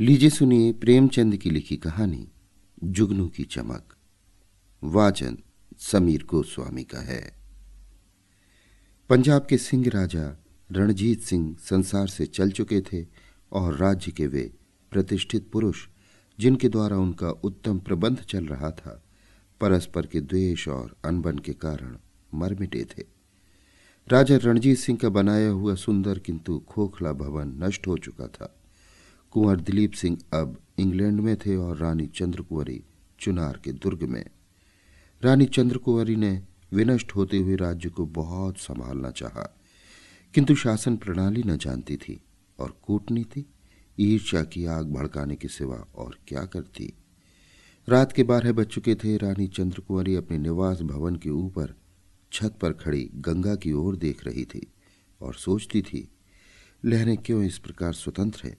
लीजिए सुनिए प्रेमचंद की लिखी कहानी, जुगनू की चमक। वाचन समीर गोस्वामी का है। पंजाब के सिंह राजा रणजीत सिंह संसार से चल चुके थे और राज्य के वे प्रतिष्ठित पुरुष, जिनके द्वारा उनका उत्तम प्रबंध चल रहा था, परस्पर के द्वेष और अनबन के कारण मर मिटे थे। राजा रणजीत सिंह का बनाया हुआ सुंदर किंतु खोखला भवन नष्ट हो चुका था। कुंवर दिलीप सिंह अब इंग्लैंड में थे और रानी चंद्रकुंवरी चुनार के दुर्ग में। रानी चंद्रकुंवरी ने विनष्ट होते हुए राज्य को बहुत संभालना चाहा, किंतु शासन प्रणाली न जानती थी और कूटनीति, ईर्ष्या की आग भड़काने के सिवा और क्या करती। रात के बारह बज चुके थे, रानी चंद्रकुंवरी अपने निवास भवन के ऊपर छत पर खड़ी गंगा की ओर देख रही थी और सोचती थी, लहरें क्यों इस प्रकार स्वतंत्र हैं?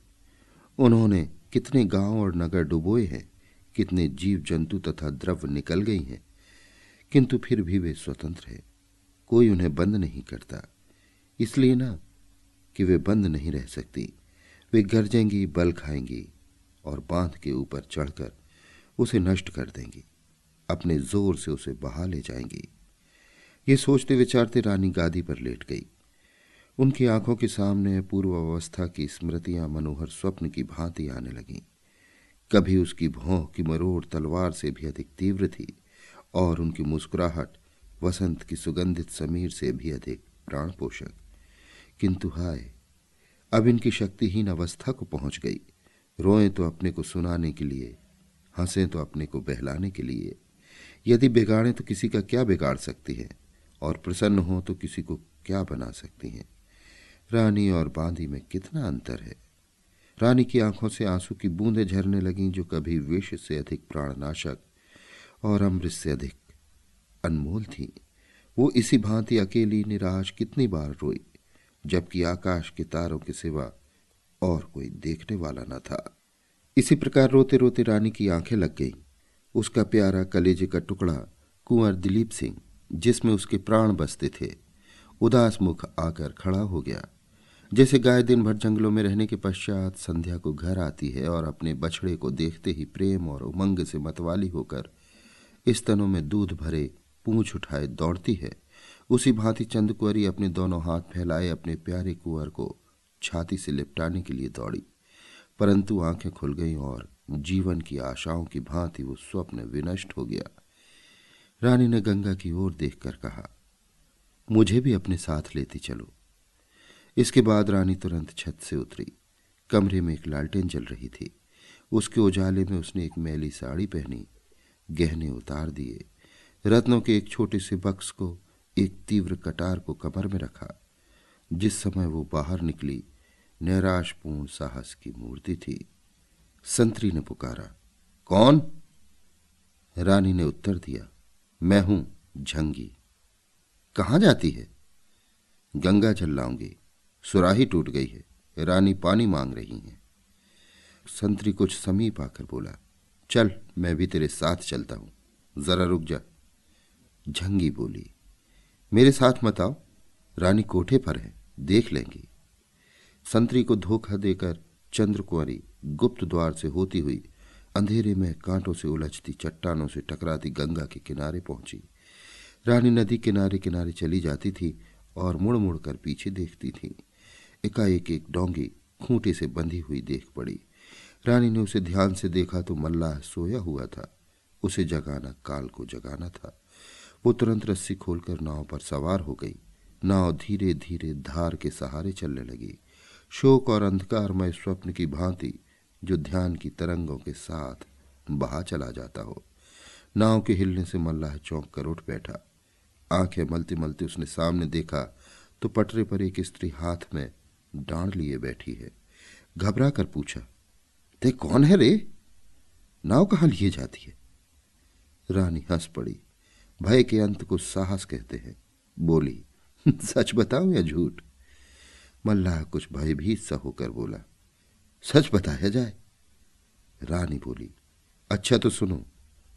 उन्होंने कितने गाँव और नगर डुबोए हैं, कितने जीव जंतु तथा द्रव्य निकल गई हैं, किंतु फिर भी वे स्वतंत्र हैं। कोई उन्हें बंद नहीं करता। इसलिए ना कि वे बंद नहीं रह सकती। वे गरजेंगी, बल खाएँगी और बाँध के ऊपर चढ़कर उसे नष्ट कर देंगी। अपने ज़ोर से उसे बहा ले जाएँगी। ये सोचते विचारते रानी गादी पर लेट गई। उनकी आँखों के सामने पूर्व अवस्था की स्मृतियाँ मनोहर स्वप्न की भांति आने लगीं। कभी उसकी भौं की मरोड़ तलवार से भी अधिक तीव्र थी और उनकी मुस्कुराहट, वसंत की सुगंधित समीर से भी अधिक प्राण पोषक किंतु हाय, अब इनकी शक्तिहीन अवस्था को पहुँच गई। रोए तो अपने को सुनाने के लिए, हंसे तो अपने को बहलाने के लिए। यदि बिगाड़े तो किसी का क्या बिगाड़ सकती है? और प्रसन्न हो तो किसी को क्या बना सकती हैं? रानी और बांदी में कितना अंतर है? रानी की आँखों से आँसू की बूंदें झरने लगीं जो कभी विष से अधिक प्राणनाशक और अमृत से अधिक अनमोल थी। वो इसी भांति अकेली, निराश, कितनी बार रोई, जबकि आकाश के तारों के सिवा और कोई देखने वाला न था। इसी प्रकार रोते रोते रानी की आँखें लग गईं। उसका प्यारा कलेजे का टुकड़ा कुंवर दिलीप सिंह, जिसमें उसके प्राण बसते थे, उदास मुख आकर खड़ा हो गया। जैसे गाय दिन भर जंगलों में रहने के पश्चात संध्या को घर आती है और अपने बछड़े को देखते ही प्रेम और उमंग से मतवाली होकर स्तनों में दूध भरे पूंछ उठाए दौड़ती है। उसी भांति चंद कुंवरी अपने दोनों हाथ फैलाए अपने प्यारे कुंवर को छाती से लिपटाने के लिए दौड़ी। परंतु आँखें खुल गईं और जीवन की आशाओं की भांति वो स्वप्न विनष्ट हो गया। रानी ने गंगा की ओर देखकर कहा, मुझे भी अपने साथ लेती चलो। इसके बाद रानी तुरंत छत से उतरी। कमरे में एक लालटेन जल रही थी। उसके उजाले में उसने एक मैली साड़ी पहनी, गहने उतार दिए। रत्नों के एक छोटे से बक्स को एक तीव्र कटार को कमर में रखा। जिस समय वो बाहर निकली, नैराशपूर्ण साहस की मूर्ति थी। संतरी ने पुकारा, कौन? रानी ने उत्तर दिया, मैं हूँ झंगी। कहाँ जाती है? गंगा जल लाऊँगी। सुराही टूट गई है। रानी पानी मांग रही है। संतरी कुछ समीप आकर बोला, चल, मैं भी तेरे साथ चलता हूँ। जरा रुक जा। झंगी बोली, मेरे साथ मत आओ। रानी कोठे पर है, देख लेंगी। संतरी को धोखा देकर चंद्र कुंवरी गुप्त द्वार से होती हुई अंधेरे में कांटों से उलझती, चट्टानों से टकराती गंगा के किनारे पहुँची। रानी नदी किनारे किनारे चली जाती थी और मुड़ मुड़ कर पीछे देखती थी। एकाएक एक डोंगी खूंटे से बंधी हुई देख पड़ी। रानी ने उसे ध्यान से देखा तो मल्लाह सोया हुआ था। उसे जगाना, काल को जगाना था। वो तुरंत रस्सी खोलकर नाव पर सवार हो गई। नाव धीरे धीरे धार के सहारे चलने लगी। शोक और अंधकारमय स्वप्न की भांति जो ध्यान की तरंगों के साथ बहा चला जाता हो। नाव के हिलने से मल्लाह चौंक कर उठ बैठा। आँखें मलती मलती उसने सामने देखा तो पटरे पर एक स्त्री हाथ में डांड लिए बैठी है। घबरा कर पूछा, ते कौन है रे? नाव कहाँ लिए जाती है? रानी हंस पड़ी। भय के अंत को साहस कहते हैं। बोली, सच बताओ या झूठ? मल्लाह कुछ भयभीत सा होकर बोला, सच बताया जाए? रानी बोली अच्छा तो सुनो,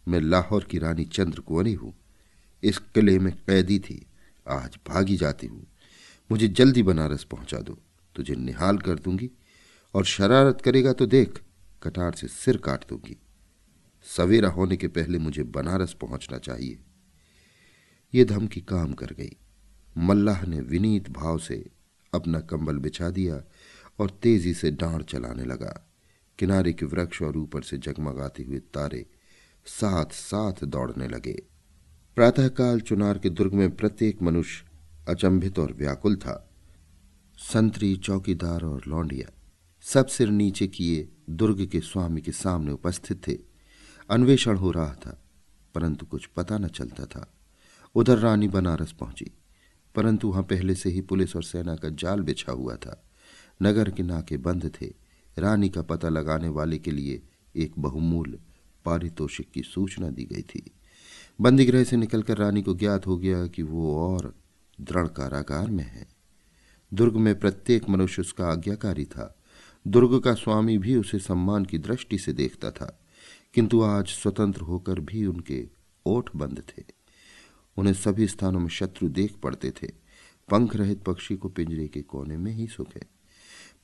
मैं लाहौर की रानी चंद्र कुंवरी हूँ। इस किले में कैदी थी, आज भागी जाती हूँ। मुझे जल्दी बनारस पहुँचा दो। तुझे निहाल कर दूँगी और शरारत करेगा तो देख, कटार से सिर काट दूँगी। सवेरा होने के पहले मुझे बनारस पहुँचना चाहिए। ये धमकी काम कर गई। मल्लाह ने विनीत भाव से अपना कंबल बिछा दिया और तेज़ी से डांड चलाने लगा। किनारे के वृक्ष और ऊपर से जगमगाते हुए तारे साथ साथ दौड़ने लगे। प्रातःकाल चुनार के दुर्ग में प्रत्येक मनुष्य अचंभित और व्याकुल था। संतरी चौकीदार और लौंडिया सब सिर नीचे किए दुर्ग के स्वामी के सामने उपस्थित थे। अन्वेषण हो रहा था, परंतु कुछ पता न चलता था। उधर रानी बनारस पहुँची, परंतु वहाँ पहले से ही पुलिस और सेना का जाल बिछा हुआ था। नगर के नाके बंद थे। रानी का पता लगाने वाले के लिए एक बहुमूल्य पारितोषिक की सूचना दी गई थी। बंदीगृह से निकलकर रानी को ज्ञात हो गया कि वो और दृढ़ कारागार में है। दुर्ग में प्रत्येक मनुष्य उसका आज्ञाकारी था। दुर्ग का स्वामी भी उसे सम्मान की दृष्टि से देखता था, किंतु आज स्वतंत्र होकर भी उनके ओठ बंद थे। उन्हें सभी स्थानों में शत्रु देख पड़ते थे। पंख रहित पक्षी को पिंजरे के कोने में ही सुखे।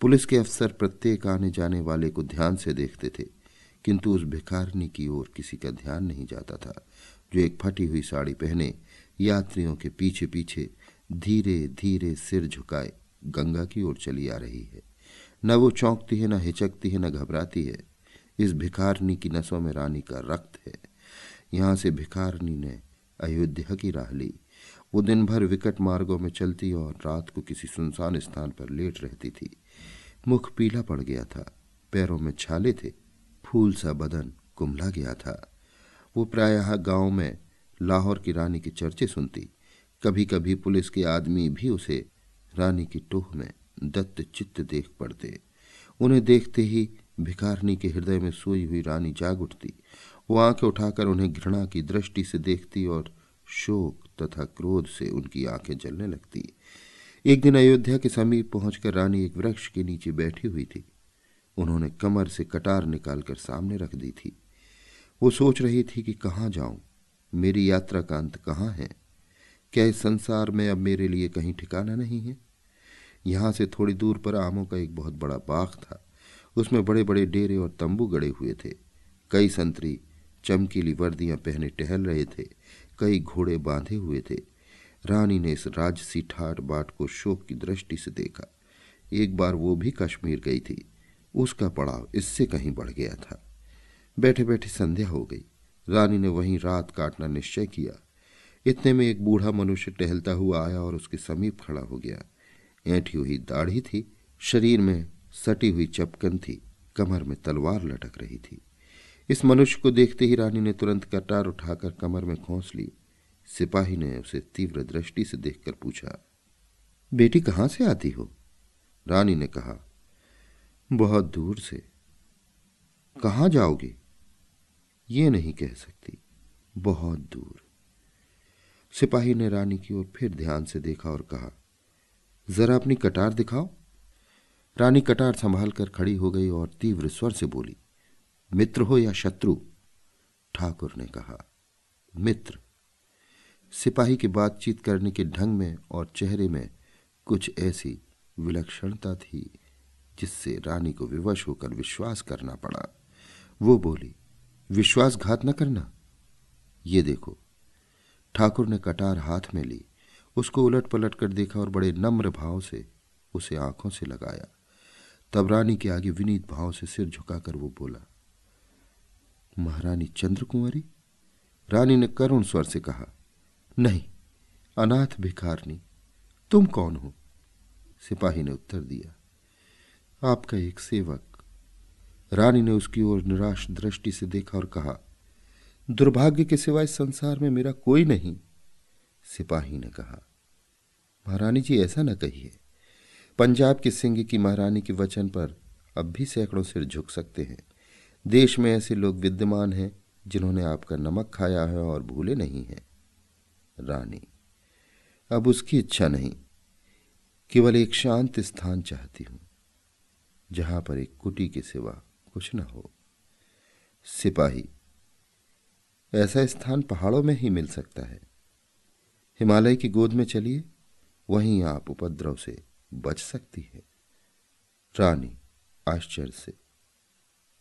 पुलिस के अफसर प्रत्येक आने जाने वाले को ध्यान से देखते थे, किंतु उस भिखारनी की ओर किसी का ध्यान नहीं जाता था, जो एक फटी हुई साड़ी पहने यात्रियों के पीछे पीछे धीरे धीरे सिर झुकाए गंगा की ओर चली आ रही है। न वो चौंकती है, न हिचकती है, न घबराती है। इस भिखारनी की नसों में रानी का रक्त है। यहाँ से भिखारनी ने अयोध्या की राह ली। वो दिन भर विकट मार्गों में चलती और रात को किसी सुनसान स्थान पर लेट रहती थी। मुख पीला पड़ गया था। पैरों में छाले थे। फूल सा बदन कुमला गया था। वो प्रायः गाँव में लाहौर की रानी के चर्चे सुनती। कभी कभी पुलिस के आदमी भी उसे रानी की टोह में दत्त चित्त देख पड़ते। उन्हें देखते ही भिखारनी के हृदय में सोई हुई रानी जाग उठती। वो आँखें उठाकर उन्हें घृणा की दृष्टि से देखती और शोक तथा क्रोध से उनकी आँखें जलने लगती। एक दिन अयोध्या के समीप पहुंचकर रानी एक वृक्ष के नीचे बैठी हुई थी। उन्होंने कमर से कटार निकालकर सामने रख दी थी। वो सोच रही थी कि कहाँ जाऊँ? मेरी यात्रा का अंत कहाँ है? क्या इस संसार में अब मेरे लिए कहीं ठिकाना नहीं है? यहाँ से थोड़ी दूर पर आमों का एक बहुत बड़ा बाग था। उसमें बड़े बड़े डेरे और तंबू गड़े हुए थे। कई संतरी, चमकीली वर्दियाँ पहने टहल रहे थे। कई घोड़े बांधे हुए थे। रानी ने इस राजसी ठाट बाट को शोक की दृष्टि से देखा। एक बार वो भी कश्मीर गई थी। उसका पड़ाव इससे कहीं बढ़ गया था। बैठे बैठे संध्या हो गई। रानी ने वहीं रात काटना निश्चय किया। इतने में एक बूढ़ा मनुष्य टहलता हुआ आया और उसके समीप खड़ा हो गया। ऐठी हुई दाढ़ी थी, शरीर में सटी हुई चपकन थी, कमर में तलवार लटक रही थी। इस मनुष्य को देखते ही रानी ने तुरंत कटार उठाकर कमर में खोस ली। सिपाही ने उसे तीव्र दृष्टि से देखकर पूछा, बेटी कहाँ से आती हो? रानी ने कहा, बहुत दूर से। कहाँ जाओगे? ये नहीं कह सकती, बहुत दूर। सिपाही ने रानी की ओर फिर ध्यान से देखा और कहा, जरा अपनी कटार दिखाओ। रानी कटार संभाल कर खड़ी हो गई और तीव्र स्वर से बोली, मित्र हो या शत्रु? ठाकुर ने कहा, मित्र। सिपाही की बातचीत करने के ढंग में और चेहरे में कुछ ऐसी विलक्षणता थी, जिससे रानी को विवश होकर विश्वास करना पड़ा। वो बोली, विश्वासघात न करना। ये देखो ठाकुर ने कटार हाथ में ली। उसको उलट पलट कर देखा और बड़े नम्र भाव से उसे आँखों से लगाया। तब रानी के आगे विनीत भाव से सिर झुकाकर वो बोला, महारानी चंद्र कुंवरी रानी ने करुण स्वर से कहा, नहीं, अनाथ भिखारनी, तुम कौन हो? सिपाही ने उत्तर दिया, आपका एक सेवक। रानी ने उसकी ओर निराश दृष्टि से देखा और कहा दुर्भाग्य के सिवाय संसार में मेरा कोई नहीं, सिपाही ने कहा। महारानी जी, ऐसा न कहिए। पंजाब के सिंह की महारानी के वचन पर अब भी सैकड़ों सिर झुक सकते हैं। देश में ऐसे लोग विद्यमान हैं जिन्होंने आपका नमक खाया है और भूले नहीं हैं। रानी, अब उसकी इच्छा नहीं, केवल एक शांत स्थान चाहती हूँ, जहाँ पर एक कुटी के सिवा कुछ न हो। सिपाही ऐसा स्थान पहाड़ों में ही मिल सकता है। हिमालय की गोद में चलिए, वहीं आप उपद्रव से बच सकती है। रानी, आश्चर्य से,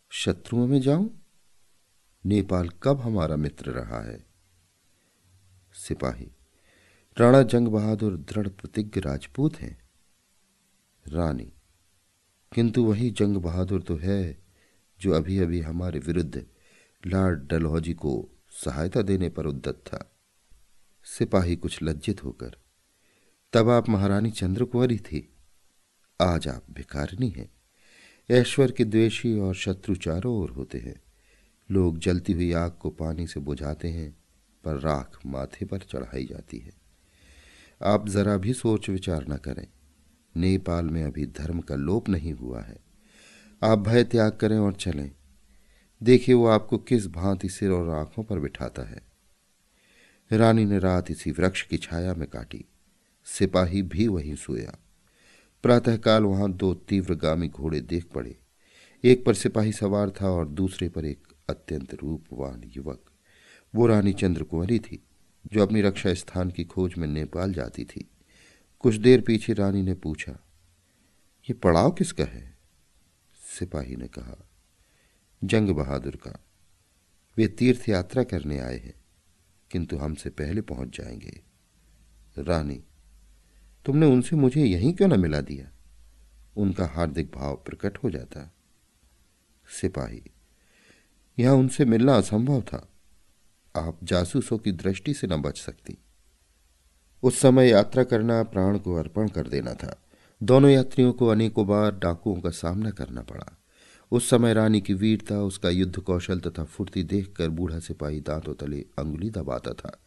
शत्रुओं में जाऊँ? नेपाल कब हमारा मित्र रहा है? सिपाही, राणा जंग बहादुर दृढ़ प्रतिज्ञ राजपूत हैं। रानी, किंतु वही जंग बहादुर तो है जो अभी अभी हमारे विरुद्ध लॉर्ड डलहौजी को सहायता देने पर उद्दत था। सिपाही कुछ लज्जित होकर, तब आप महारानी चंद्र कुंवरी थी। आज आप भिखारिनी हैं। ऐश्वर के द्वेषी और शत्रु चारों ओर होते हैं। लोग जलती हुई आग को पानी से बुझाते हैं, पर राख माथे पर चढ़ाई जाती है। आप जरा भी सोच विचार न करें। नेपाल में अभी धर्म का लोप नहीं हुआ है। आप भय त्याग करें और चलें। देखिए वो आपको किस भांति सिर और आँखों पर बिठाता है। रानी ने रात इसी वृक्ष की छाया में काटी। सिपाही भी वहीं सोया। प्रातःकाल वहाँ दो तीव्रगामी घोड़े देख पड़े। एक पर सिपाही सवार था और दूसरे पर एक अत्यंत रूपवान युवक। वो रानी चंद्र कुंवरी थी, जो अपनी रक्षा स्थान की खोज में नेपाल जाती थी। कुछ देर पीछे रानी ने पूछा, ये पड़ाव किसका है? सिपाही ने कहा जंग बहादुर का। वे तीर्थ यात्रा करने आए हैं, किंतु हमसे पहले पहुँच जाएँगे। रानी, तुमने उनसे मुझे यहीं क्यों न मिला दिया? उनका हार्दिक भाव प्रकट हो जाता। सिपाही, यहाँ उनसे मिलना असंभव था। आप जासूसों की दृष्टि से न बच सकती। उस समय यात्रा करना प्राण को अर्पण कर देना था। दोनों यात्रियों को अनेकों बार डाकुओं का सामना करना पड़ा। उस समय रानी की वीरता उसका युद्ध कौशल तथा फुर्ती देखकर बूढ़ा सिपाही दांतों तले अंगुली दबाता था।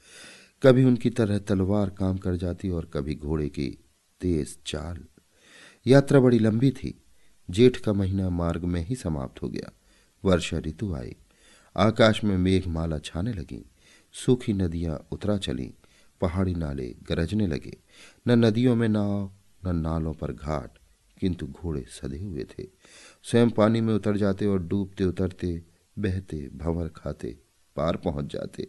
कभी उनकी तरह तलवार काम कर जाती और कभी घोड़े की तेज चाल। यात्रा बड़ी लंबी थी। जेठ का महीना मार्ग में ही समाप्त हो गया। वर्षा ऋतु आई। आकाश में मेघ माला छाने लगी। सूखी नदियाँ उतरा चली। पहाड़ी नाले गरजने लगे। न नदियों में नाव, न नालों पर घाट। किंतु घोड़े सधे हुए थे। स्वयं पानी में उतर जाते और डूबते उतरते, बहते, भंवर खाते, पार पहुँच जाते।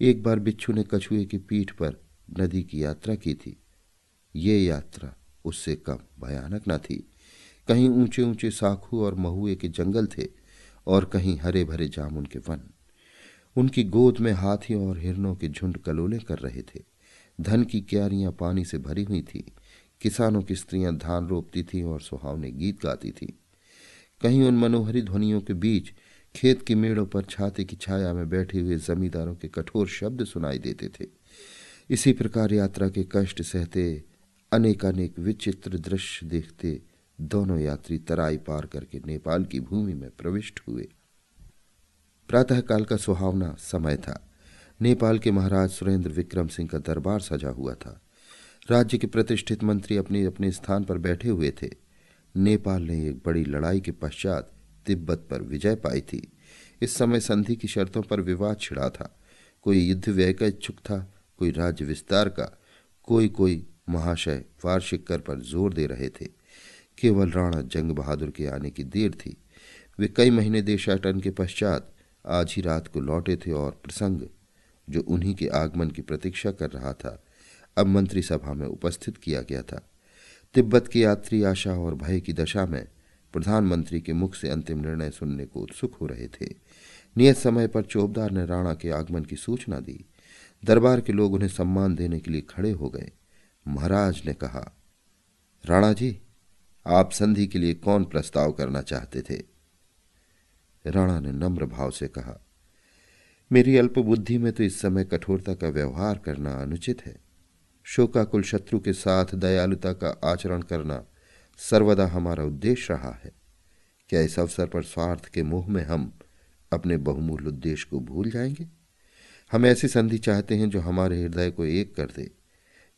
एक बार बिच्छू ने कछुए की पीठ पर नदी की यात्रा की थी। ये यात्रा उससे कम भयानक न थी। कहीं ऊँचे ऊँचे साखू और महुए के जंगल थे और कहीं हरे भरे जामुन के वन। उनकी गोद में हाथियों और हिरणों के झुंड कलोले कर रहे थे। धन की क्यारियाँ पानी से भरी हुई थी। किसानों की स्त्रियाँ धान रोपती थीं और सुहावने गीत गाती थीं। कहीं उन मनोहरी ध्वनियों के बीच खेत की मेड़ों पर छाते की छाया में बैठे हुए जमींदारों के कठोर शब्द सुनाई देते थे। इसी प्रकार यात्रा के कष्ट सहते, अनेकानेक विचित्र दृश्य देखते दोनों यात्री तराई पार करके नेपाल की भूमि में प्रविष्ट हुए। प्रातःकाल का सुहावना समय था। नेपाल के महाराज सुरेंद्र विक्रम सिंह का दरबार सजा हुआ था। राज्य के प्रतिष्ठित मंत्री अपने अपने स्थान पर बैठे हुए थे। नेपाल ने एक बड़ी लड़ाई के पश्चात तिब्बत पर विजय पाई थी। इस समय संधि की शर्तों पर विवाद छिड़ा था। कोई युद्ध व्यय का इच्छुक था, कोई राज्य विस्तार का, कोई कोई महाशय वार्षिक कर पर ज़ोर दे रहे थे। केवल राणा जंग बहादुर के आने की देर थी। वे कई महीने देशाटन के पश्चात आज ही रात को लौटे थे और प्रसंग, जो उन्हीं के आगमन की प्रतीक्षा कर रहा था अब मंत्री सभा में उपस्थित किया गया था। तिब्बत की यात्री आशा और भय की दशा में प्रधानमंत्री के मुख से अंतिम निर्णय सुनने को उत्सुक हो रहे थे। नियत समय पर चौबदार ने राणा के आगमन की सूचना दी। दरबार के लोग उन्हें सम्मान देने के लिए खड़े हो गए। महाराज ने कहा, राणा जी, आप संधि के लिए कौन प्रस्ताव करना चाहते थे? राणा ने नम्र भाव से कहा, मेरी अल्पबुद्धि में तो इस समय कठोरता का व्यवहार करना अनुचित है। शोकाकुल शत्रु के साथ दयालुता का आचरण करना सर्वदा हमारा उद्देश्य रहा है। क्या इस अवसर पर स्वार्थ के मोह में हम अपने बहुमूल्य उद्देश्य को भूल जाएँगे? हम ऐसी संधि चाहते हैं जो हमारे हृदय को एक कर दे।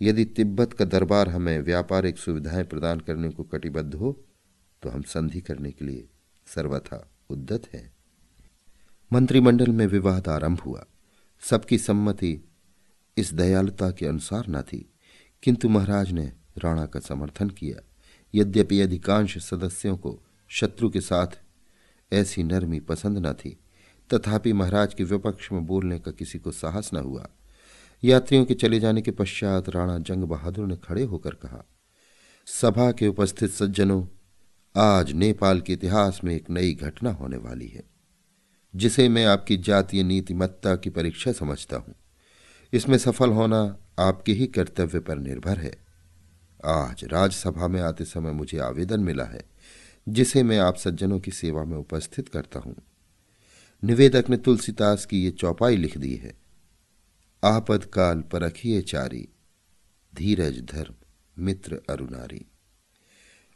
यदि तिब्बत का दरबार हमें व्यापारिक सुविधाएँ प्रदान करने को कटिबद्ध हो तो हम संधि करने के लिए सर्वथा उद्दत है। मंत्रिमंडल में विवाद आरंभ हुआ। सबकी सम्मति इस दयालुता के अनुसार न थी। किंतु महाराज ने राणा का समर्थन किया। यद्यपि अधिकांश सदस्यों को शत्रु के साथ ऐसी नरमी पसंद न थी, तथापि महाराज के विपक्ष में बोलने का किसी को साहस न हुआ। यात्रियों के चले जाने के पश्चात राणा जंग बहादुर ने खड़े होकर कहा, सभा के उपस्थित सज्जनों, आज नेपाल के इतिहास में एक नई घटना होने वाली है, जिसे मैं आपकी जातीय नीतिमत्ता की परीक्षा समझता हूँ। इसमें सफल होना आपके ही कर्तव्य पर निर्भर है। आज राज्यसभा में आते समय मुझे आवेदन मिला है, जिसे मैं आप सज्जनों की सेवा में उपस्थित करता हूँ। निवेदक ने तुलसीदास की ये चौपाई लिख दी है। आपद काल परखिए चारी, धीरज धर्म, मित्र अरुणारी।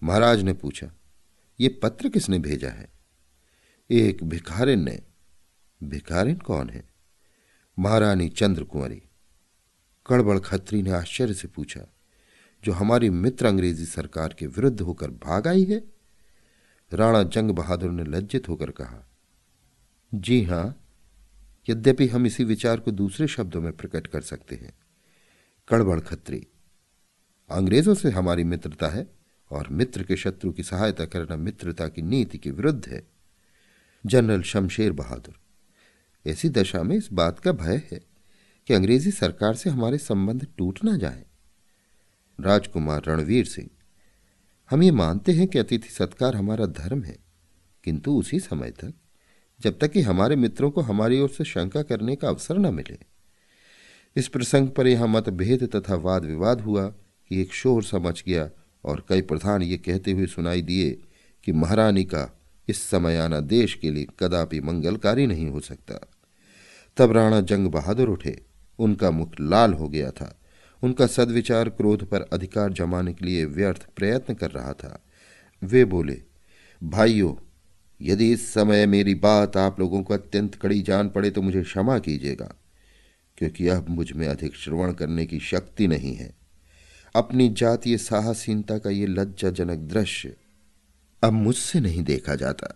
महाराज ने पूछा, ये पत्र किसने भेजा है? एक भिखारिन ने। भिखारिन कौन है? महारानी चंद्र कुंवरी कड़बड़ खत्री ने आश्चर्य से पूछा, जो हमारी मित्र अंग्रेज़ी सरकार के विरुद्ध होकर भाग आई है? राणा जंग बहादुर ने लज्जित होकर कहा, जी हाँ, यद्यपि हम इसी विचार को दूसरे शब्दों में प्रकट कर सकते हैं। कड़बड़ खत्री, अंग्रेज़ों से हमारी मित्रता है और मित्र के शत्रु की सहायता करना मित्रता की नीति के विरुद्ध है। जनरल शमशेर बहादुर, ऐसी दशा में इस बात का भय है। कि अंग्रेज़ी सरकार से हमारे संबंध टूट ना जाए। राजकुमार रणवीर सिंह, हम ये मानते हैं कि अतिथि सत्कार हमारा धर्म है, किंतु उसी समय तक, जब तक कि हमारे मित्रों को हमारी ओर से शंका करने का अवसर न मिले। इस प्रसंग पर यह मतभेद तथा वाद विवाद हुआ कि एक शोर समझ गया और कई प्रधान ये कहते हुए सुनाई दिए कि महारानी का इस समय आना देश के लिए कदापि मंगलकारी नहीं हो सकता। तब राणा जंग बहादुर उठे उनका मुख लाल हो गया था। उनका सदविचार क्रोध पर अधिकार जमाने के लिए व्यर्थ प्रयत्न कर रहा था। वे बोले, भाइयों, यदि इस समय मेरी बात आप लोगों को अत्यंत कड़ी जान पड़े तो मुझे क्षमा कीजिएगा, क्योंकि अब मुझमें अधिक श्रवण करने की शक्ति नहीं है। अपनी जातीय साहसहीनता का ये लज्जाजनक दृश्य अब मुझसे नहीं देखा जाता।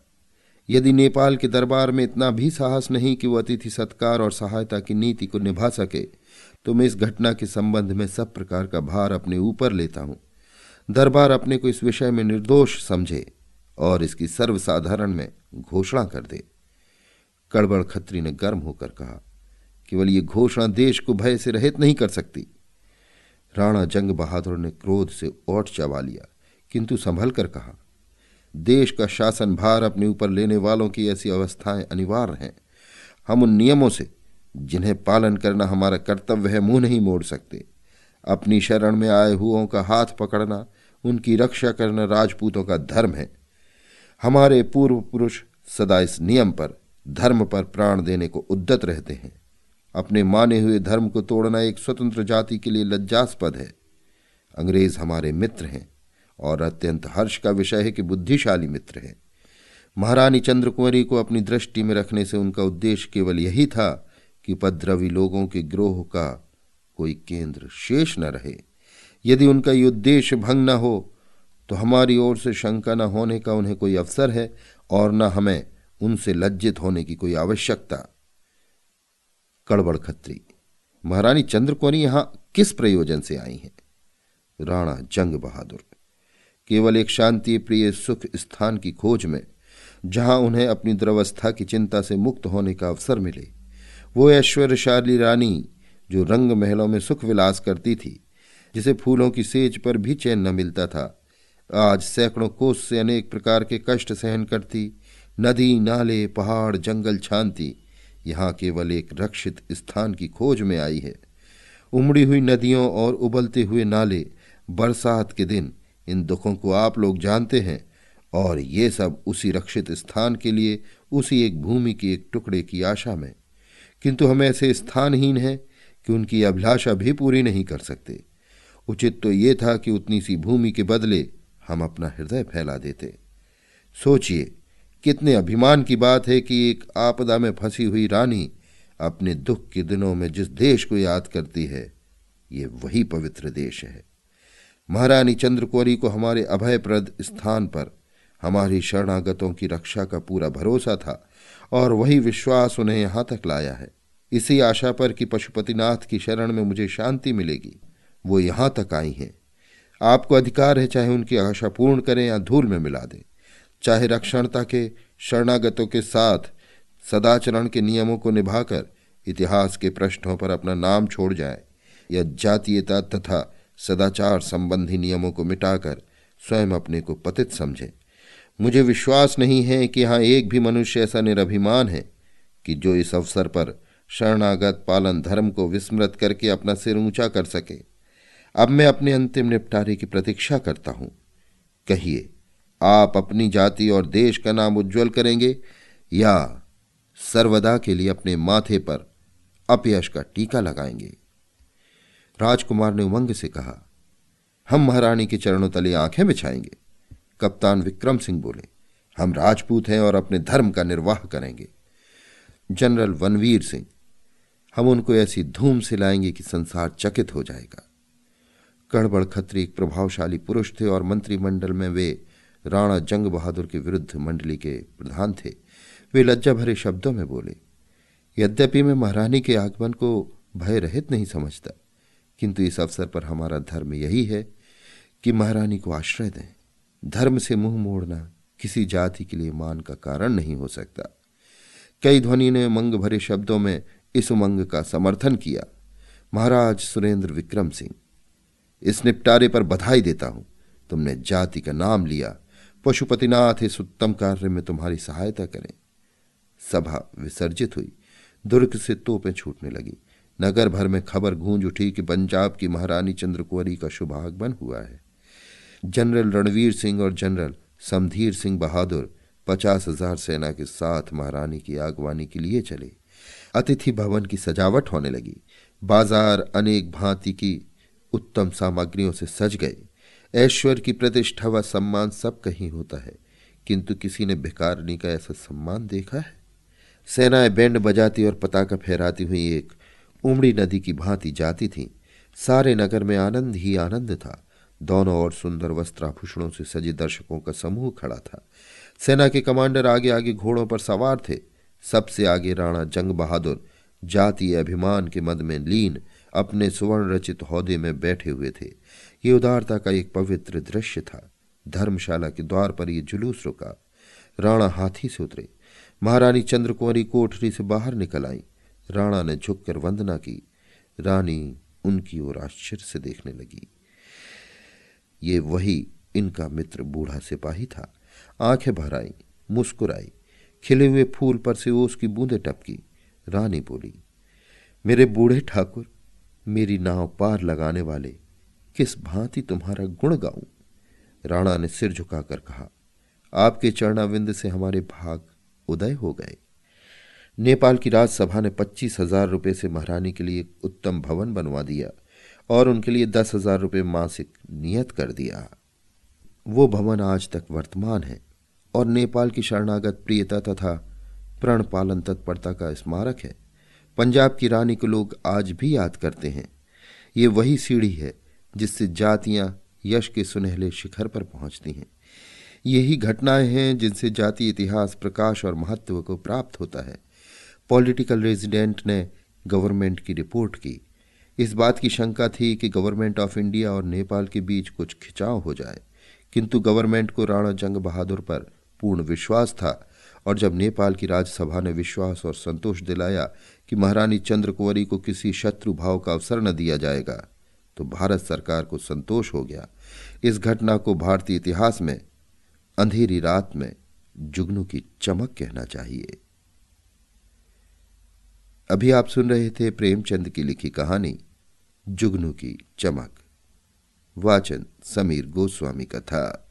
यदि नेपाल के दरबार में इतना भी साहस नहीं कि वो अतिथि सत्कार और सहायता की नीति को निभा सके तो मैं इस घटना के संबंध में सब प्रकार का भार अपने ऊपर लेता हूँ। दरबार अपने को इस विषय में निर्दोष समझे और इसकी सर्वसाधारण में घोषणा कर दे। कड़बड़ खत्री ने गर्म होकर कहा, केवल ये घोषणा देश को भय से रहित नहीं कर सकती। राणा जंग बहादुर ने क्रोध से ओट चबा लिया, किंतु संभल कर कहा देश का शासन भार अपने ऊपर लेने वालों की ऐसी अवस्थाएँ अनिवार्य हैं। हम उन नियमों से, जिन्हें पालन करना हमारा कर्तव्य है, मुँह नहीं मोड़ सकते। अपनी शरण में आए हुओं का हाथ पकड़ना, उनकी रक्षा करना राजपूतों का धर्म है। हमारे पूर्व पुरुष सदा इस नियम पर, धर्म पर प्राण देने को उद्दत रहते हैं। अपने माने हुए धर्म को तोड़ना एक स्वतंत्र जाति के लिए लज्जास्पद है। अंग्रेज़ हमारे मित्र हैं। और अत्यंत हर्ष का विषय है कि बुद्धिशाली मित्र हैं। महारानी चंद्रकुंवरी को अपनी दृष्टि में रखने से उनका उद्देश्य केवल यही था कि उपद्रवी लोगों के ग्रोह का कोई केंद्र शेष न रहे। यदि उनका ये उद्देश्य भंग न हो तो हमारी ओर से शंका न होने का उन्हें कोई अवसर है और न हमें उनसे लज्जित होने की कोई आवश्यकता। कड़बड़ खत्री, महारानी चंद्रकोनी यहाँ किस प्रयोजन से आई हैं? राणा जंग बहादुर केवल एक शांति प्रिय सुख स्थान की खोज में, जहाँ उन्हें अपनी दुर्वस्था की चिंता से मुक्त होने का अवसर मिले। वो ऐश्वर्यशाली रानी, जो रंग महलों में सुख विलास करती थी, जिसे फूलों की सेज पर भी चैन न मिलता था, आज सैकड़ों कोस से अनेक प्रकार के कष्ट सहन करती, नदी, नाले, पहाड़, जंगल छानती, यहाँ केवल एक रक्षित स्थान की खोज में आई है। उमड़ी हुई नदियों और उबलते हुए नाले, बरसात के दिन इन दुखों को आप लोग जानते हैं और ये सब उसी रक्षित स्थान के लिए, उसी एक भूमि की एक टुकड़े की आशा में। किंतु हम ऐसे स्थानहीन हैं कि उनकी अभिलाषा भी पूरी नहीं कर सकते। उचित तो ये था कि उतनी सी भूमि के बदले हम अपना हृदय फैला देते। सोचिए, कितने अभिमान की बात है कि एक आपदा में फंसी हुई रानी अपने दुख के दिनों में जिस देश को याद करती है, ये वही पवित्र देश है। महारानी चंद्रकौरी को हमारे अभयप्रद स्थान पर, हमारी शरणागतों की रक्षा का पूरा भरोसा था, और वही विश्वास उन्हें यहाँ तक लाया है। इसी आशा पर कि पशुपतिनाथ की शरण में मुझे शांति मिलेगी। वो यहाँ तक आई हैं। आपको अधिकार है चाहे उनकी आशा पूर्ण करें या धूल में मिला दें। चाहे रक्षणता के, शरणागतों के साथ, सदाचरण के नियमों को निभाकर इतिहास के पृष्ठों पर अपना नाम छोड़ जाए, या जातीयता तथा सदाचार संबंधी नियमों को मिटाकर स्वयं अपने को पतित समझे। मुझे विश्वास नहीं है कि यहाँ एक भी मनुष्य ऐसा निरभिमान है कि जो इस अवसर पर शरणागत पालन धर्म को विस्मृत करके अपना सिर ऊँचा कर सके। अब मैं अपने अंतिम निपटारे की प्रतीक्षा करता हूँ। कहिए, आप अपनी जाति और देश का नाम उज्जवल करेंगे या सर्वदा के लिए अपने माथे पर अपयश का टीका लगाएँगे? राजकुमार ने उमंग से कहा, हम महारानी के चरणों तले आँखें बिछाएँगे। कप्तान विक्रम सिंह बोले, हम राजपूत हैं और अपने धर्म का निर्वाह करेंगे। जनरल वनवीर सिंह, हम उनको ऐसी धूम से लाएँगे कि संसार चकित हो जाएगा। कड़बड़ खत्री एक प्रभावशाली पुरुष थे और मंत्रिमंडल में वे राणा जंग बहादुर के विरुद्ध मंडली के प्रधान थे। वे लज्जा भरे शब्दों में बोले, यद्यपि मैं महारानी के आगमन को भय रहित नहीं समझता किंतु इस अवसर पर हमारा धर्म यही है कि महारानी को आश्रय दें। धर्म से मुँह मोड़ना किसी जाति के लिए मान का कारण नहीं हो सकता। कई ध्वनि ने मंग भरे शब्दों में इस उमंग का समर्थन किया। महाराज सुरेंद्र विक्रम सिंह, इस निपटारे पर बधाई देता हूँ। तुमने जाति का नाम लिया। पशुपतिनाथ, इस उत्तम कार्य में तुम्हारी सहायता करें। सभा विसर्जित हुई। दुर्ग से तोपें छूटने लगी। नगर भर में खबर गूंज उठी कि पंजाब की महारानी चंद्रकुंवरी का शुभागमन हुआ है। जनरल रणवीर सिंह और जनरल समधीर सिंह बहादुर पचास हज़ार सेना के साथ महारानी की आगवानी के लिए चले। अतिथि भवन की सजावट होने लगी। बाज़ार अनेक भांति की उत्तम सामग्रियों से सज गए। ऐश्वर्य की प्रतिष्ठा व सम्मान सब कहीं होता है, किंतु किसी ने भिकारनी का ऐसा सम्मान देखा है? सेनाएँ बैंड बजाती और पताका फहराती हुई एक उमड़ी नदी की भांति जाती थीं। सारे नगर में आनंद ही आनंद था। दोनों ओर सुंदर वस्त्राभूषणों से सजे दर्शकों का समूह खड़ा था। सेना के कमांडर आगे आगे घोड़ों पर सवार थे। सबसे आगे राणा जंग बहादुर जातीय अभिमान के मद में लीन, अपने सुवर्ण रचित हौदे में बैठे हुए थे। ये उदारता का एक पवित्र दृश्य था। धर्मशाला के द्वार पर यह जुलूस रुका। राणा हाथी से उतरे। महारानी चंद्रकुंवरी कोठरी से बाहर निकल आई। राणा ने झुककर वंदना की। रानी उनकी ओर आश्चर्य से देखने लगी। ये वही इनका मित्र बूढ़ा सिपाही था। आँखें भर आई मुस्कुराई, खिले हुए फूल पर से ओस की बूंदे टपकी। रानी बोली, मेरे बूढ़े ठाकुर, मेरी नाव पार लगाने वाले, किस भांति तुम्हारा गुण गाऊं? राणा ने सिर झुकाकर कहा, आपके चरणाविंद से हमारे भाग उदय हो गए। नेपाल की राजसभा ने पच्चीस हज़ार रुपये से महारानी के लिए उत्तम भवन बनवा दिया और उनके लिए दस हज़ार रुपये मासिक नियत कर दिया। वो भवन आज तक वर्तमान है और नेपाल की शरणागत प्रियता तथा प्रण पालन तत्परता का स्मारक है। पंजाब की रानी को लोग आज भी याद करते हैं। ये वही सीढ़ी है जिससे जातियाँ यश के सुनहले शिखर पर पहुँचती हैं। यही घटनाएँ हैं जिनसे जाति इतिहास प्रकाश और महत्व को प्राप्त होता है। पॉलिटिकल रेजिडेंट ने गवर्नमेंट की रिपोर्ट की। इस बात की शंका थी कि गवर्नमेंट ऑफ़ इंडिया और नेपाल के बीच कुछ खिंचाव हो जाए। किंतु गवर्नमेंट को राणा जंग बहादुर पर पूर्ण विश्वास था और जब नेपाल की राज्यसभा ने विश्वास और संतोष दिलाया कि महारानी चंद्र कुंवरी को किसी शत्रु भाव का अवसर न दिया जाएगा तो भारत सरकार को संतोष हो गया। इस घटना को भारतीय इतिहास में, अंधेरी रात में जुगनू की चमक कहना चाहिए। अभी आप सुन रहे थे प्रेमचंद की लिखी कहानी, जुगनू की चमक। वाचन समीर गोस्वामी का था।